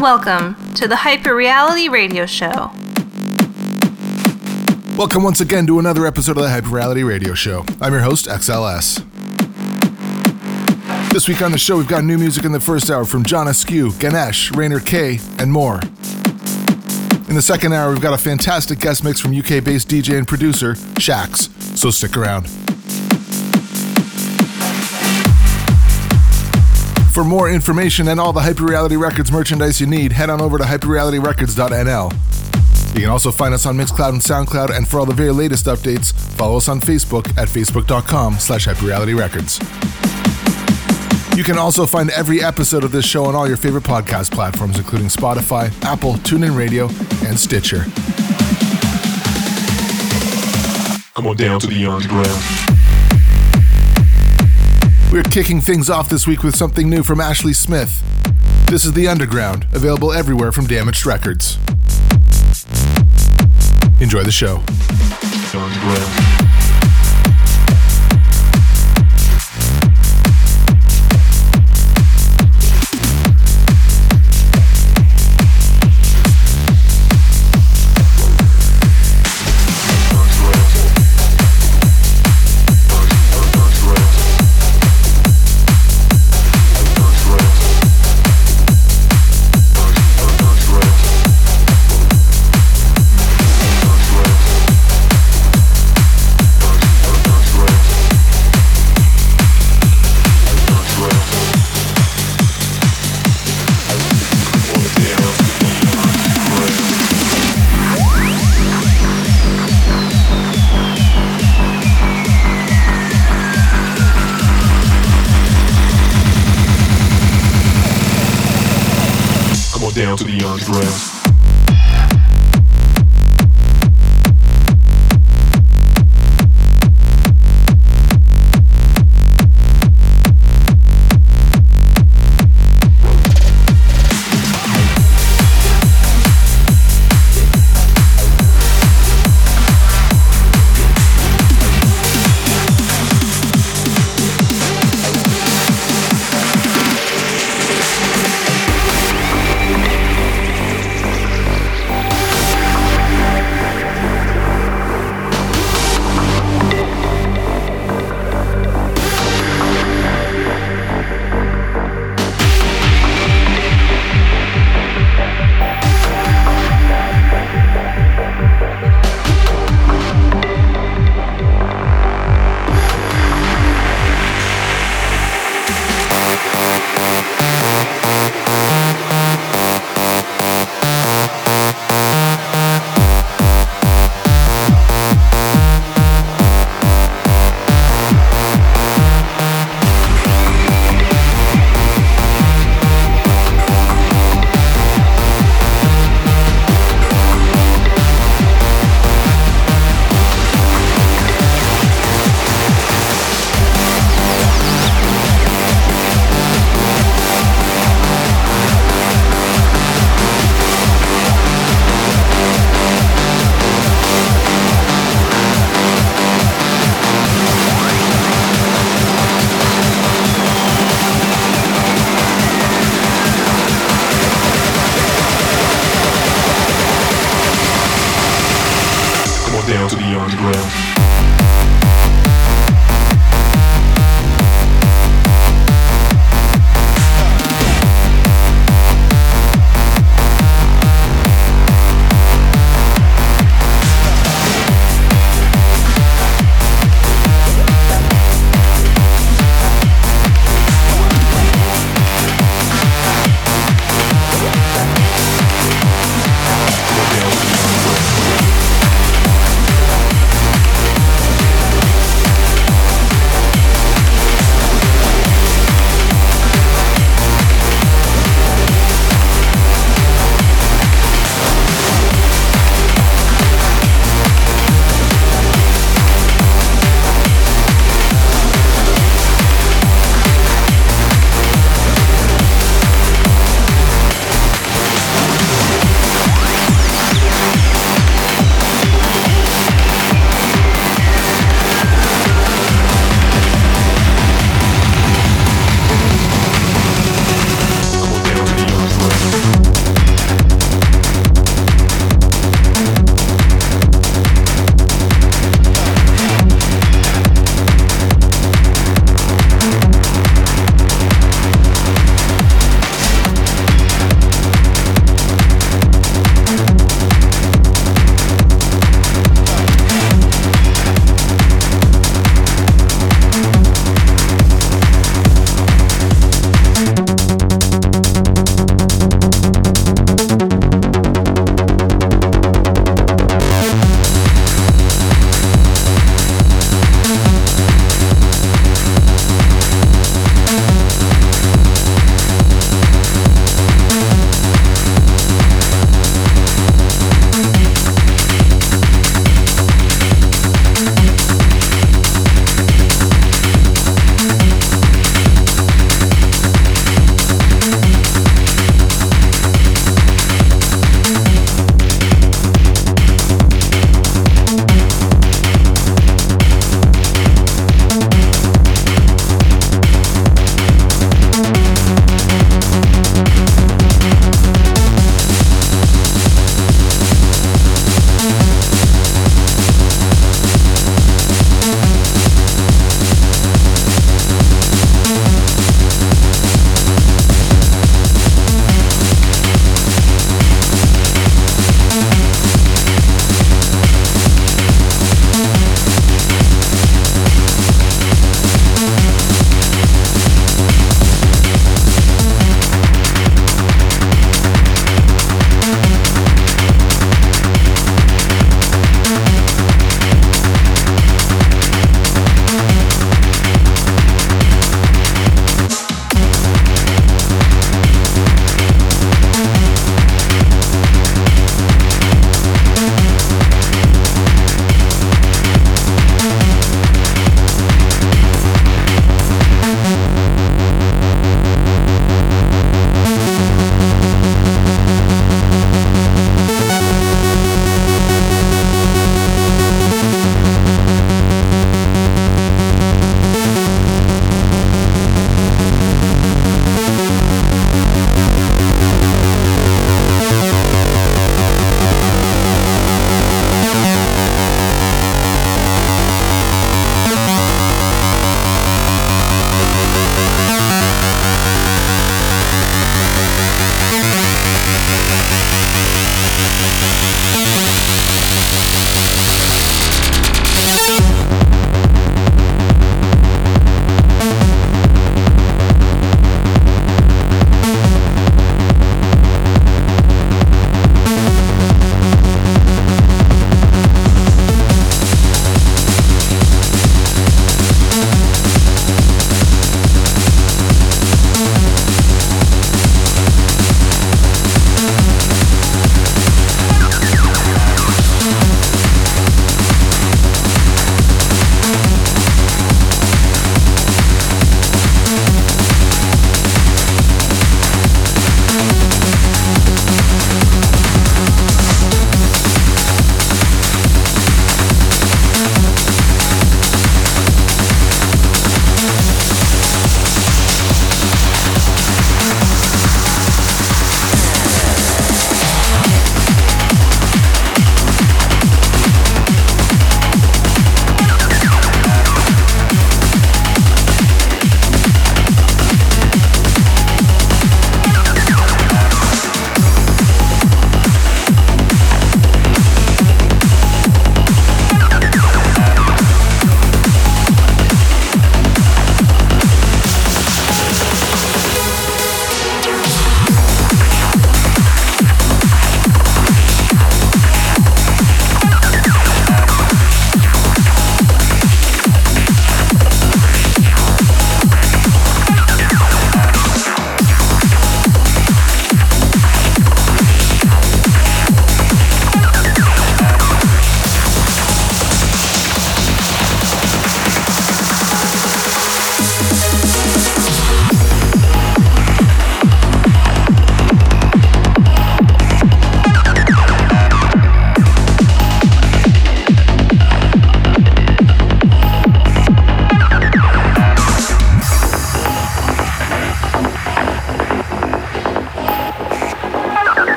Welcome to the Hyper Reality Radio Show. Welcome once again to another episode of the Hyper Reality Radio Show. I'm your host, XLS. This week on the show, we've got new music in the first hour from John Askew, Ganesh, Rainer K, and more. In the second hour, we've got a fantastic guest mix from UK based DJ and producer, Shax, so stick around. For more information and all the Hyperreality Records merchandise you need, head on over to hyperrealityrecords.nl. You can also find us on Mixcloud and SoundCloud, and for all the very latest updates, follow us on Facebook at facebook.com slash hyperrealityrecords. You can also find every episode of this show on all your favorite podcast platforms, including Spotify, Apple, TuneIn Radio, and Stitcher. Come on down to the underground. We're kicking things off this week with something new from Ashley Smith. This is The Underground, available everywhere from Damaged Records. Enjoy the show. Underground.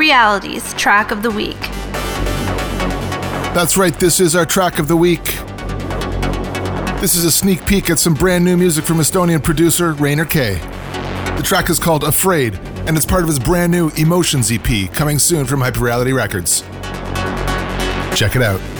Hyperreality's track of the week. That's right, this is our track of the week. This is a sneak peek at some brand new music from Estonian producer Rainer K. The track is called Afraid, and it's part of his brand new Emotions EP coming soon from Hyperreality Records. Check it out.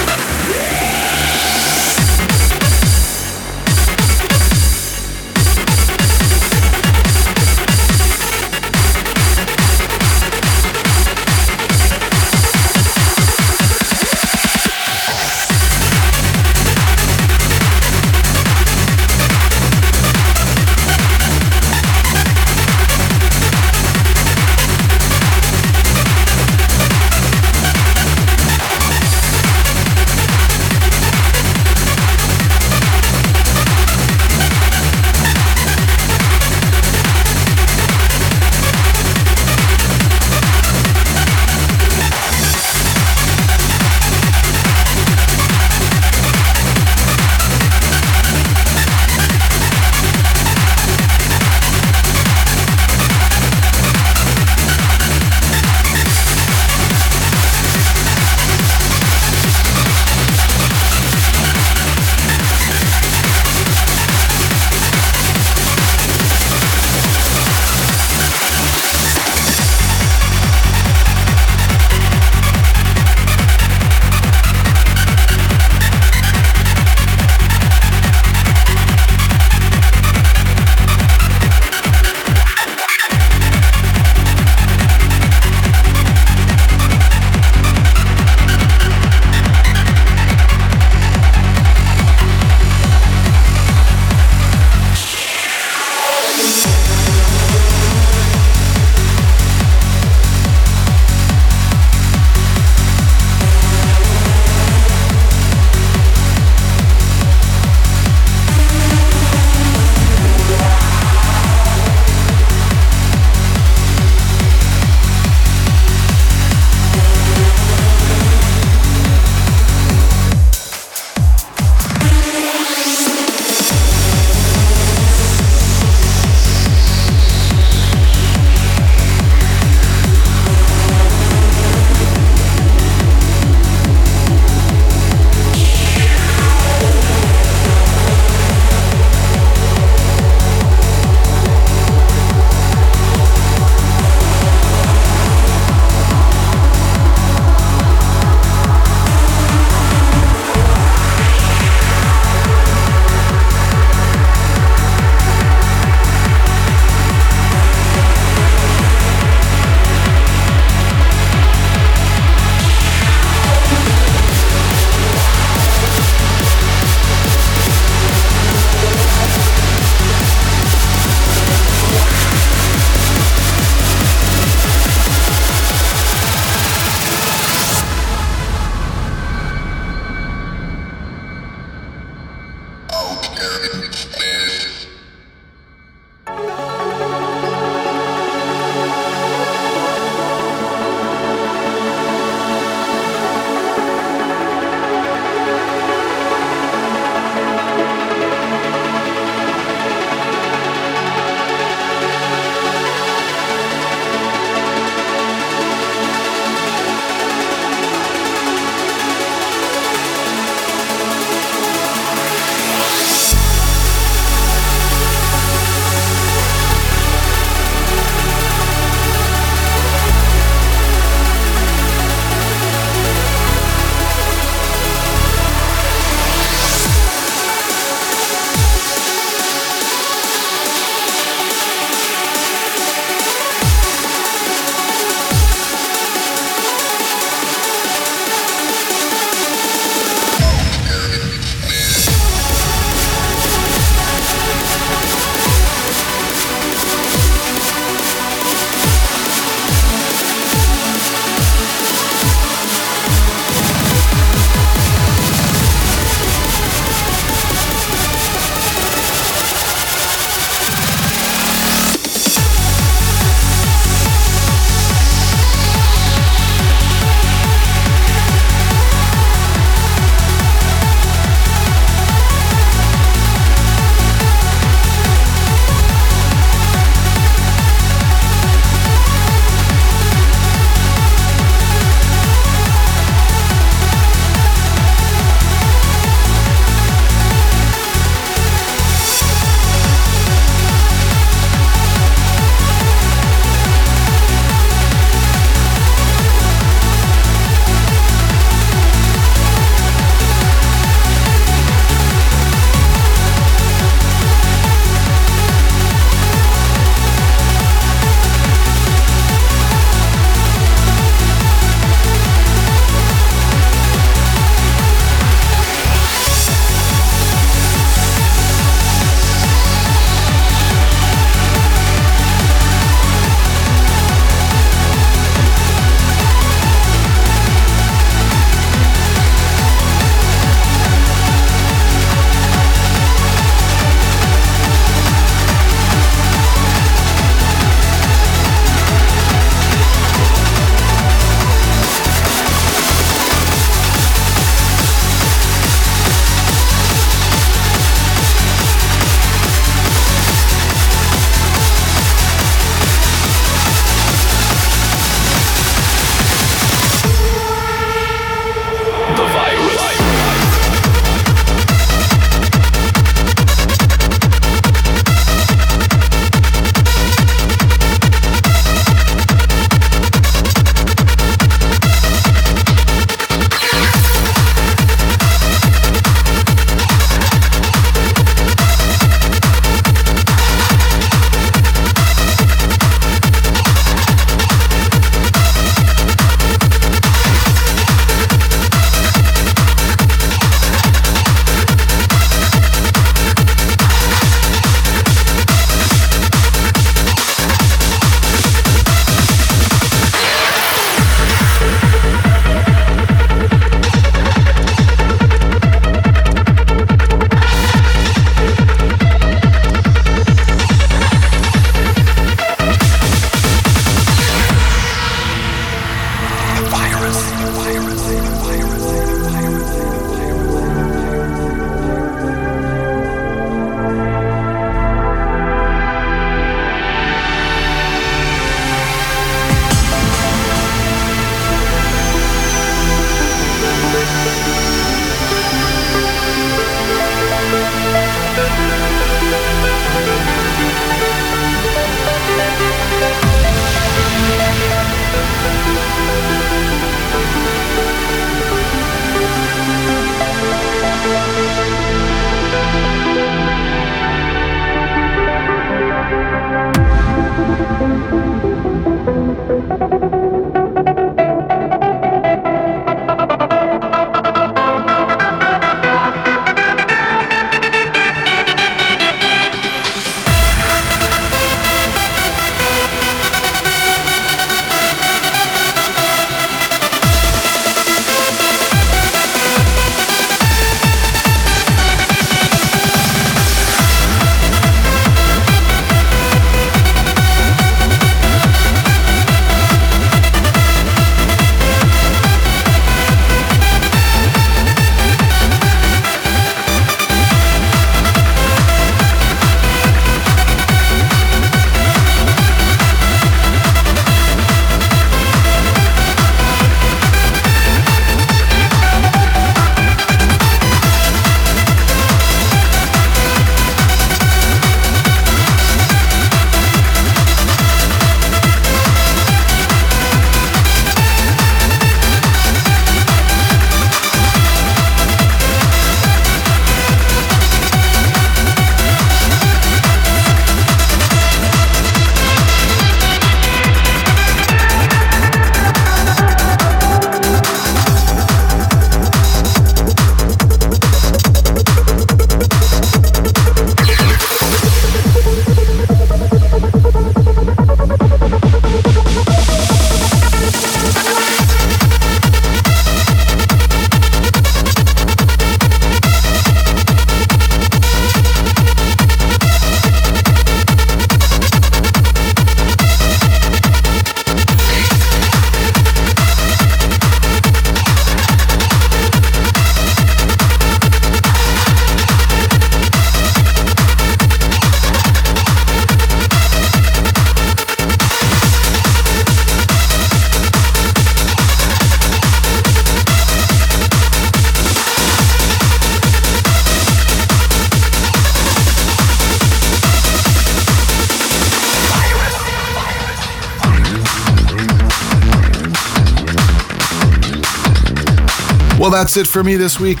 That's it for me this week.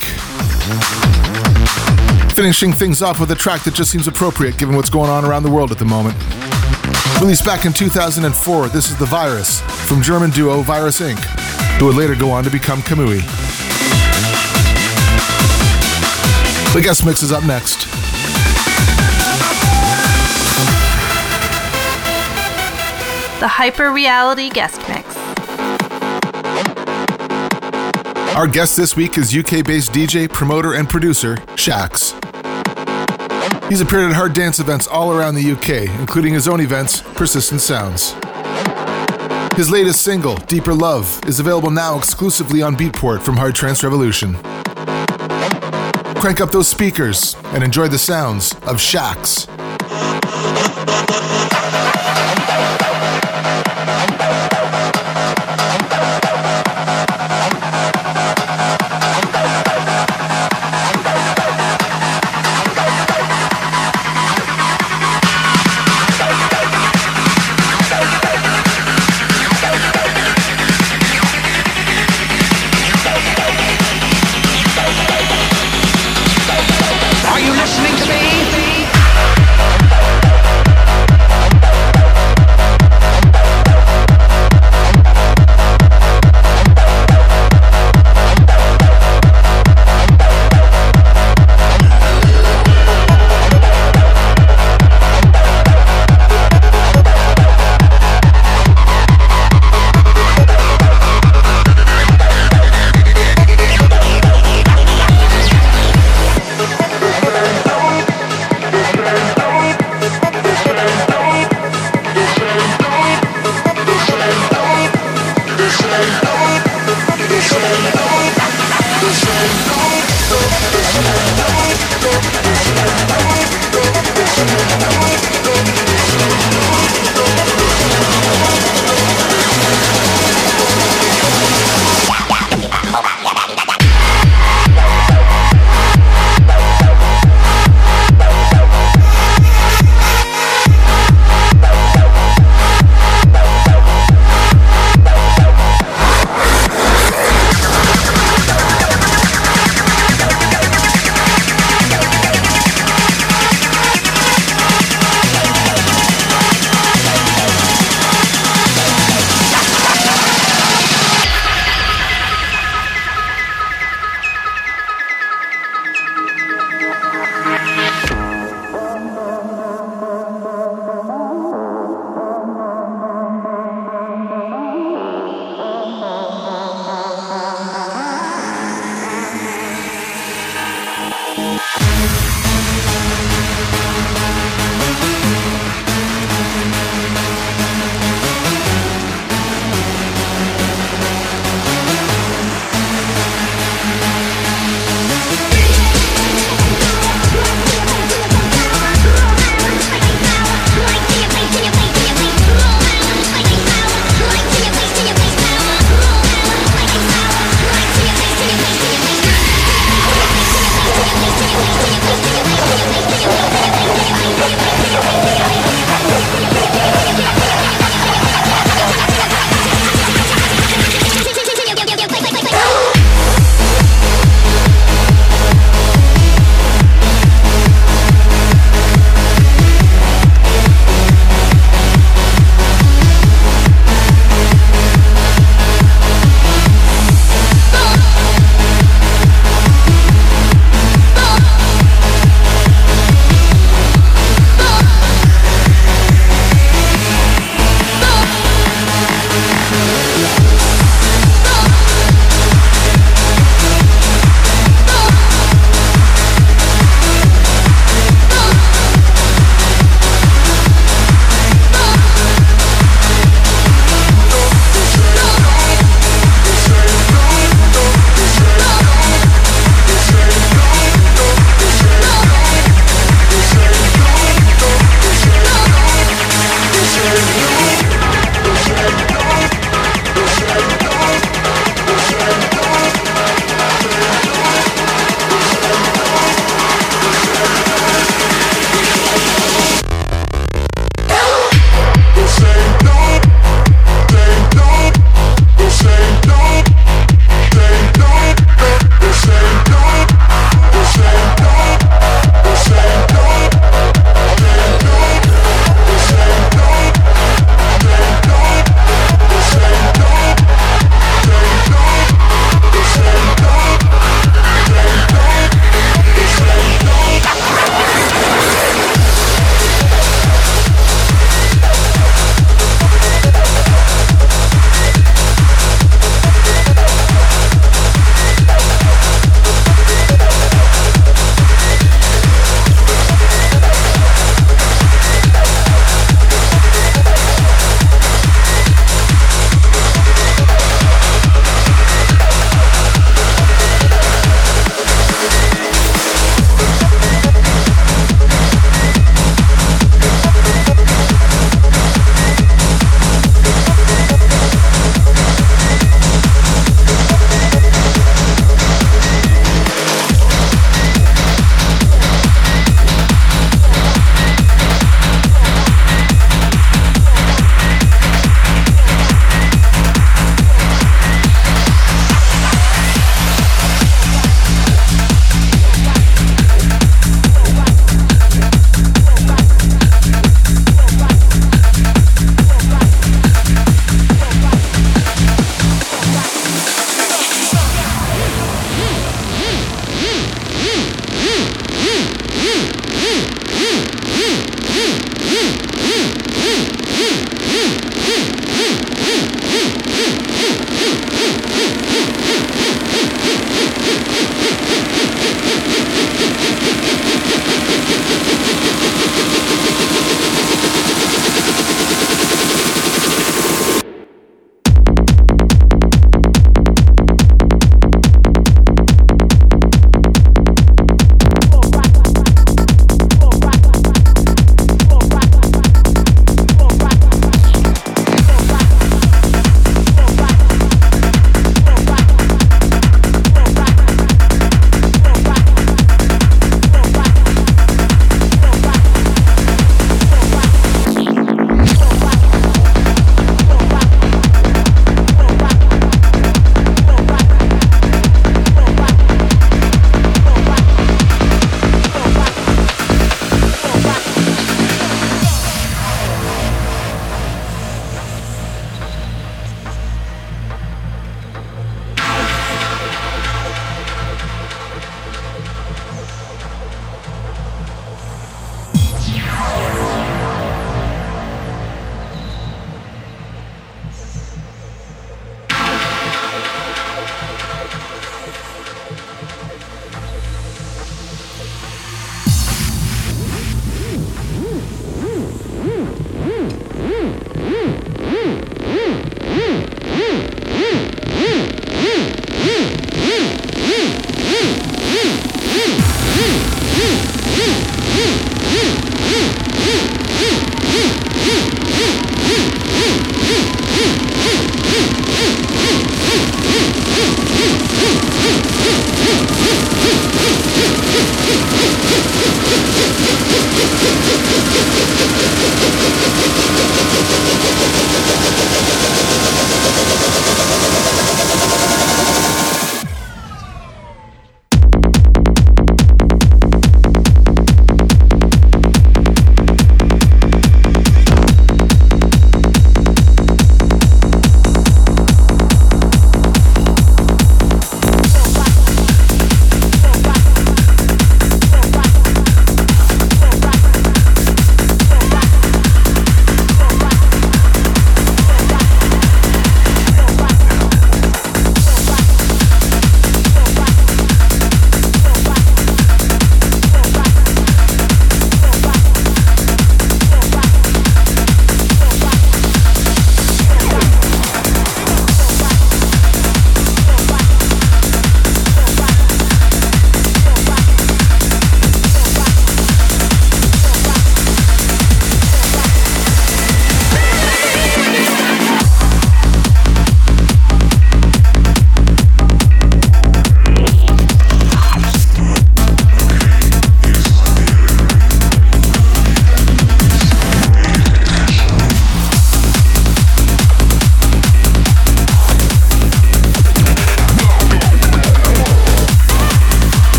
Finishing things off with a track that just seems appropriate given what's going on around the world at the moment. Released back in 2004, this is The Virus from German duo Virus Inc., who would later go on to become Kamui. The guest mix is up next. The Hyper Reality Guest Mix. Our guest this week is UK based DJ, promoter, and producer, Shax. He's appeared at hard dance events all around the UK, including his own events, Persistent Sounds. His latest single, Deeper Love, is available now exclusively on Beatport from Hard Trance Revolution. Crank up those speakers and enjoy the sounds of Shax.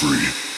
Free.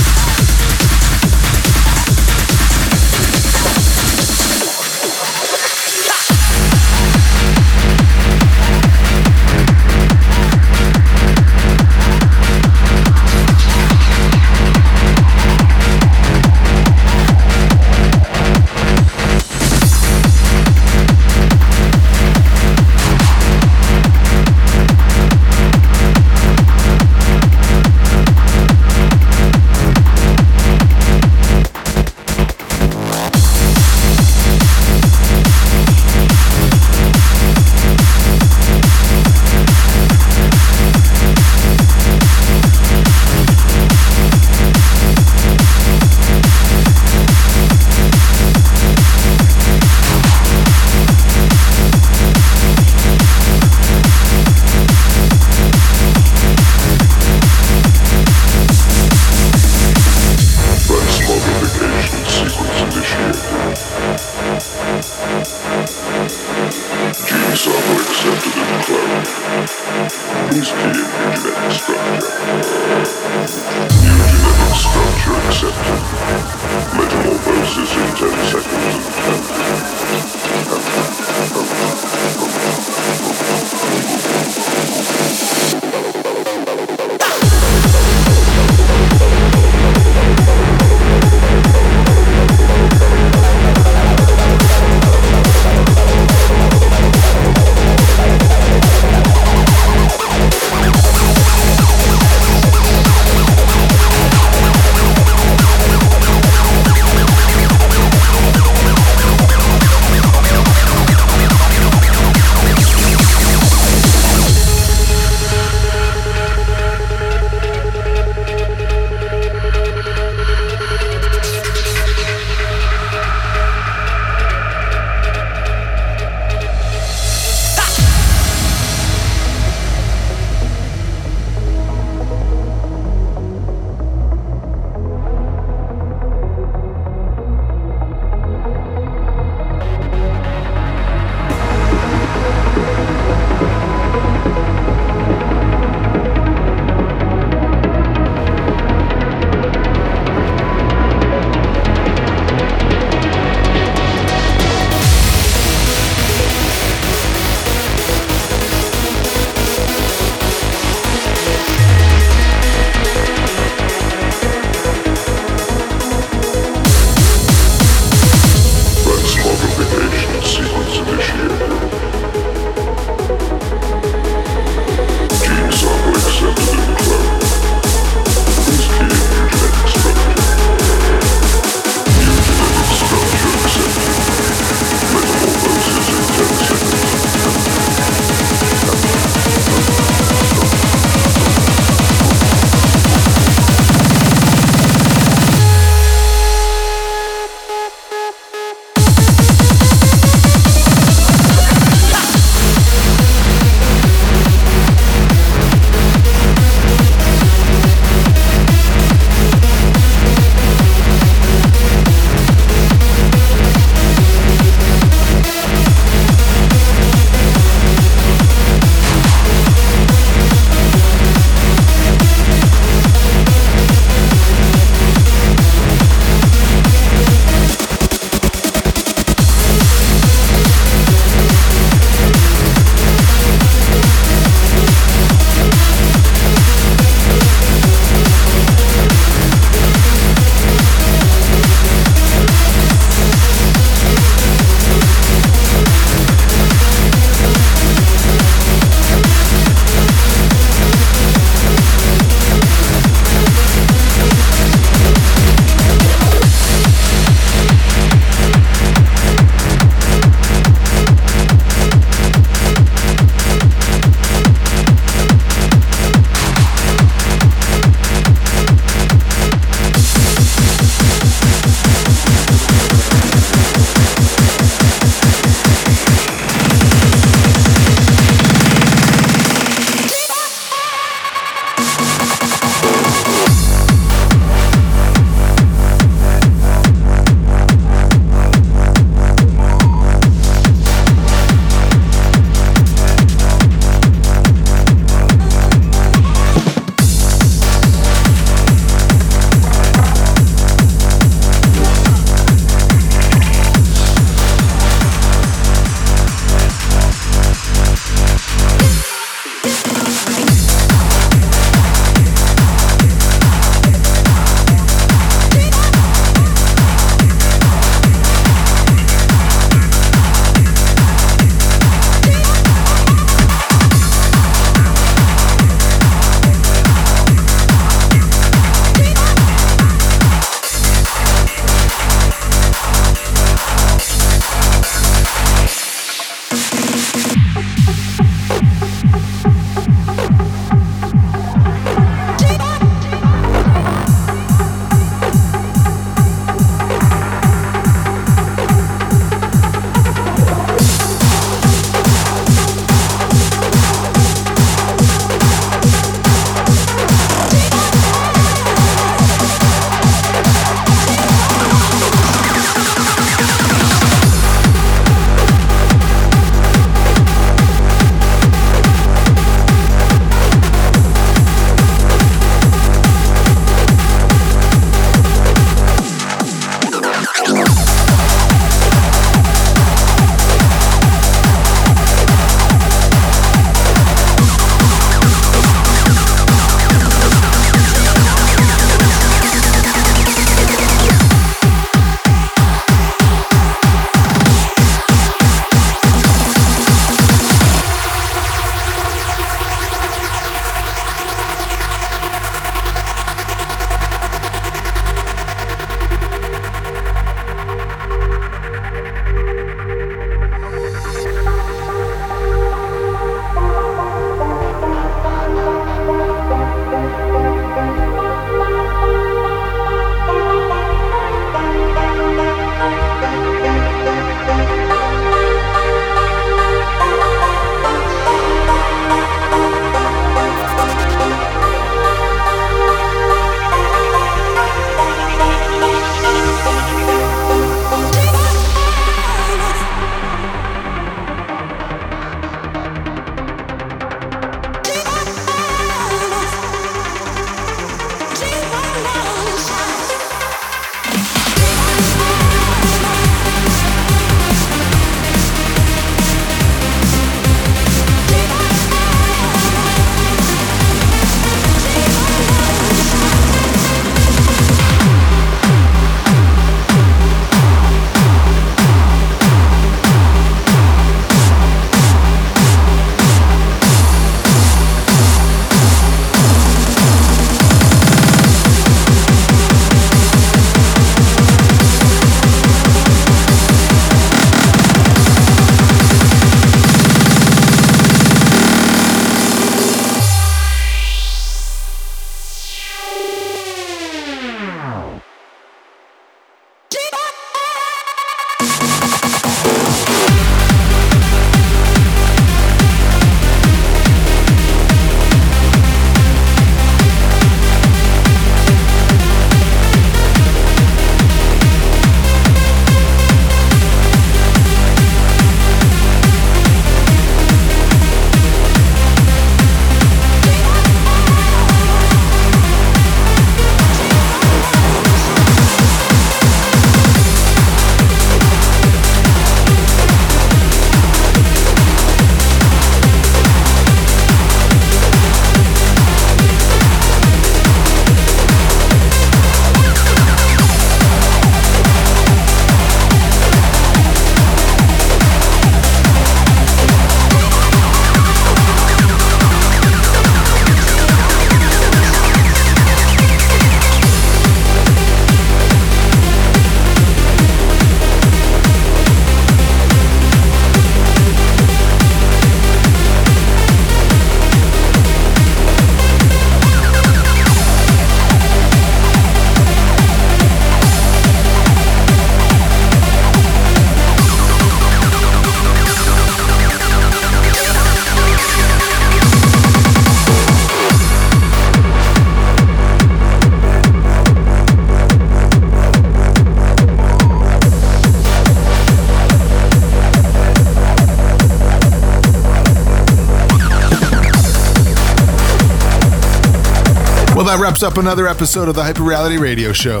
Wraps up another episode of the Hyper Reality Radio Show.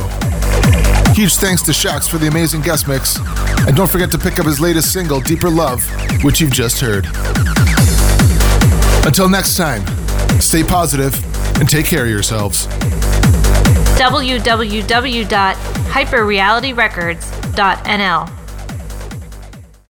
Huge thanks to Shax for the amazing guest mix. And don't forget to pick up his latest single, Deeper Love, which you've just heard. Until next time, stay positive and take care of yourselves. www.hyperrealityrecords.nl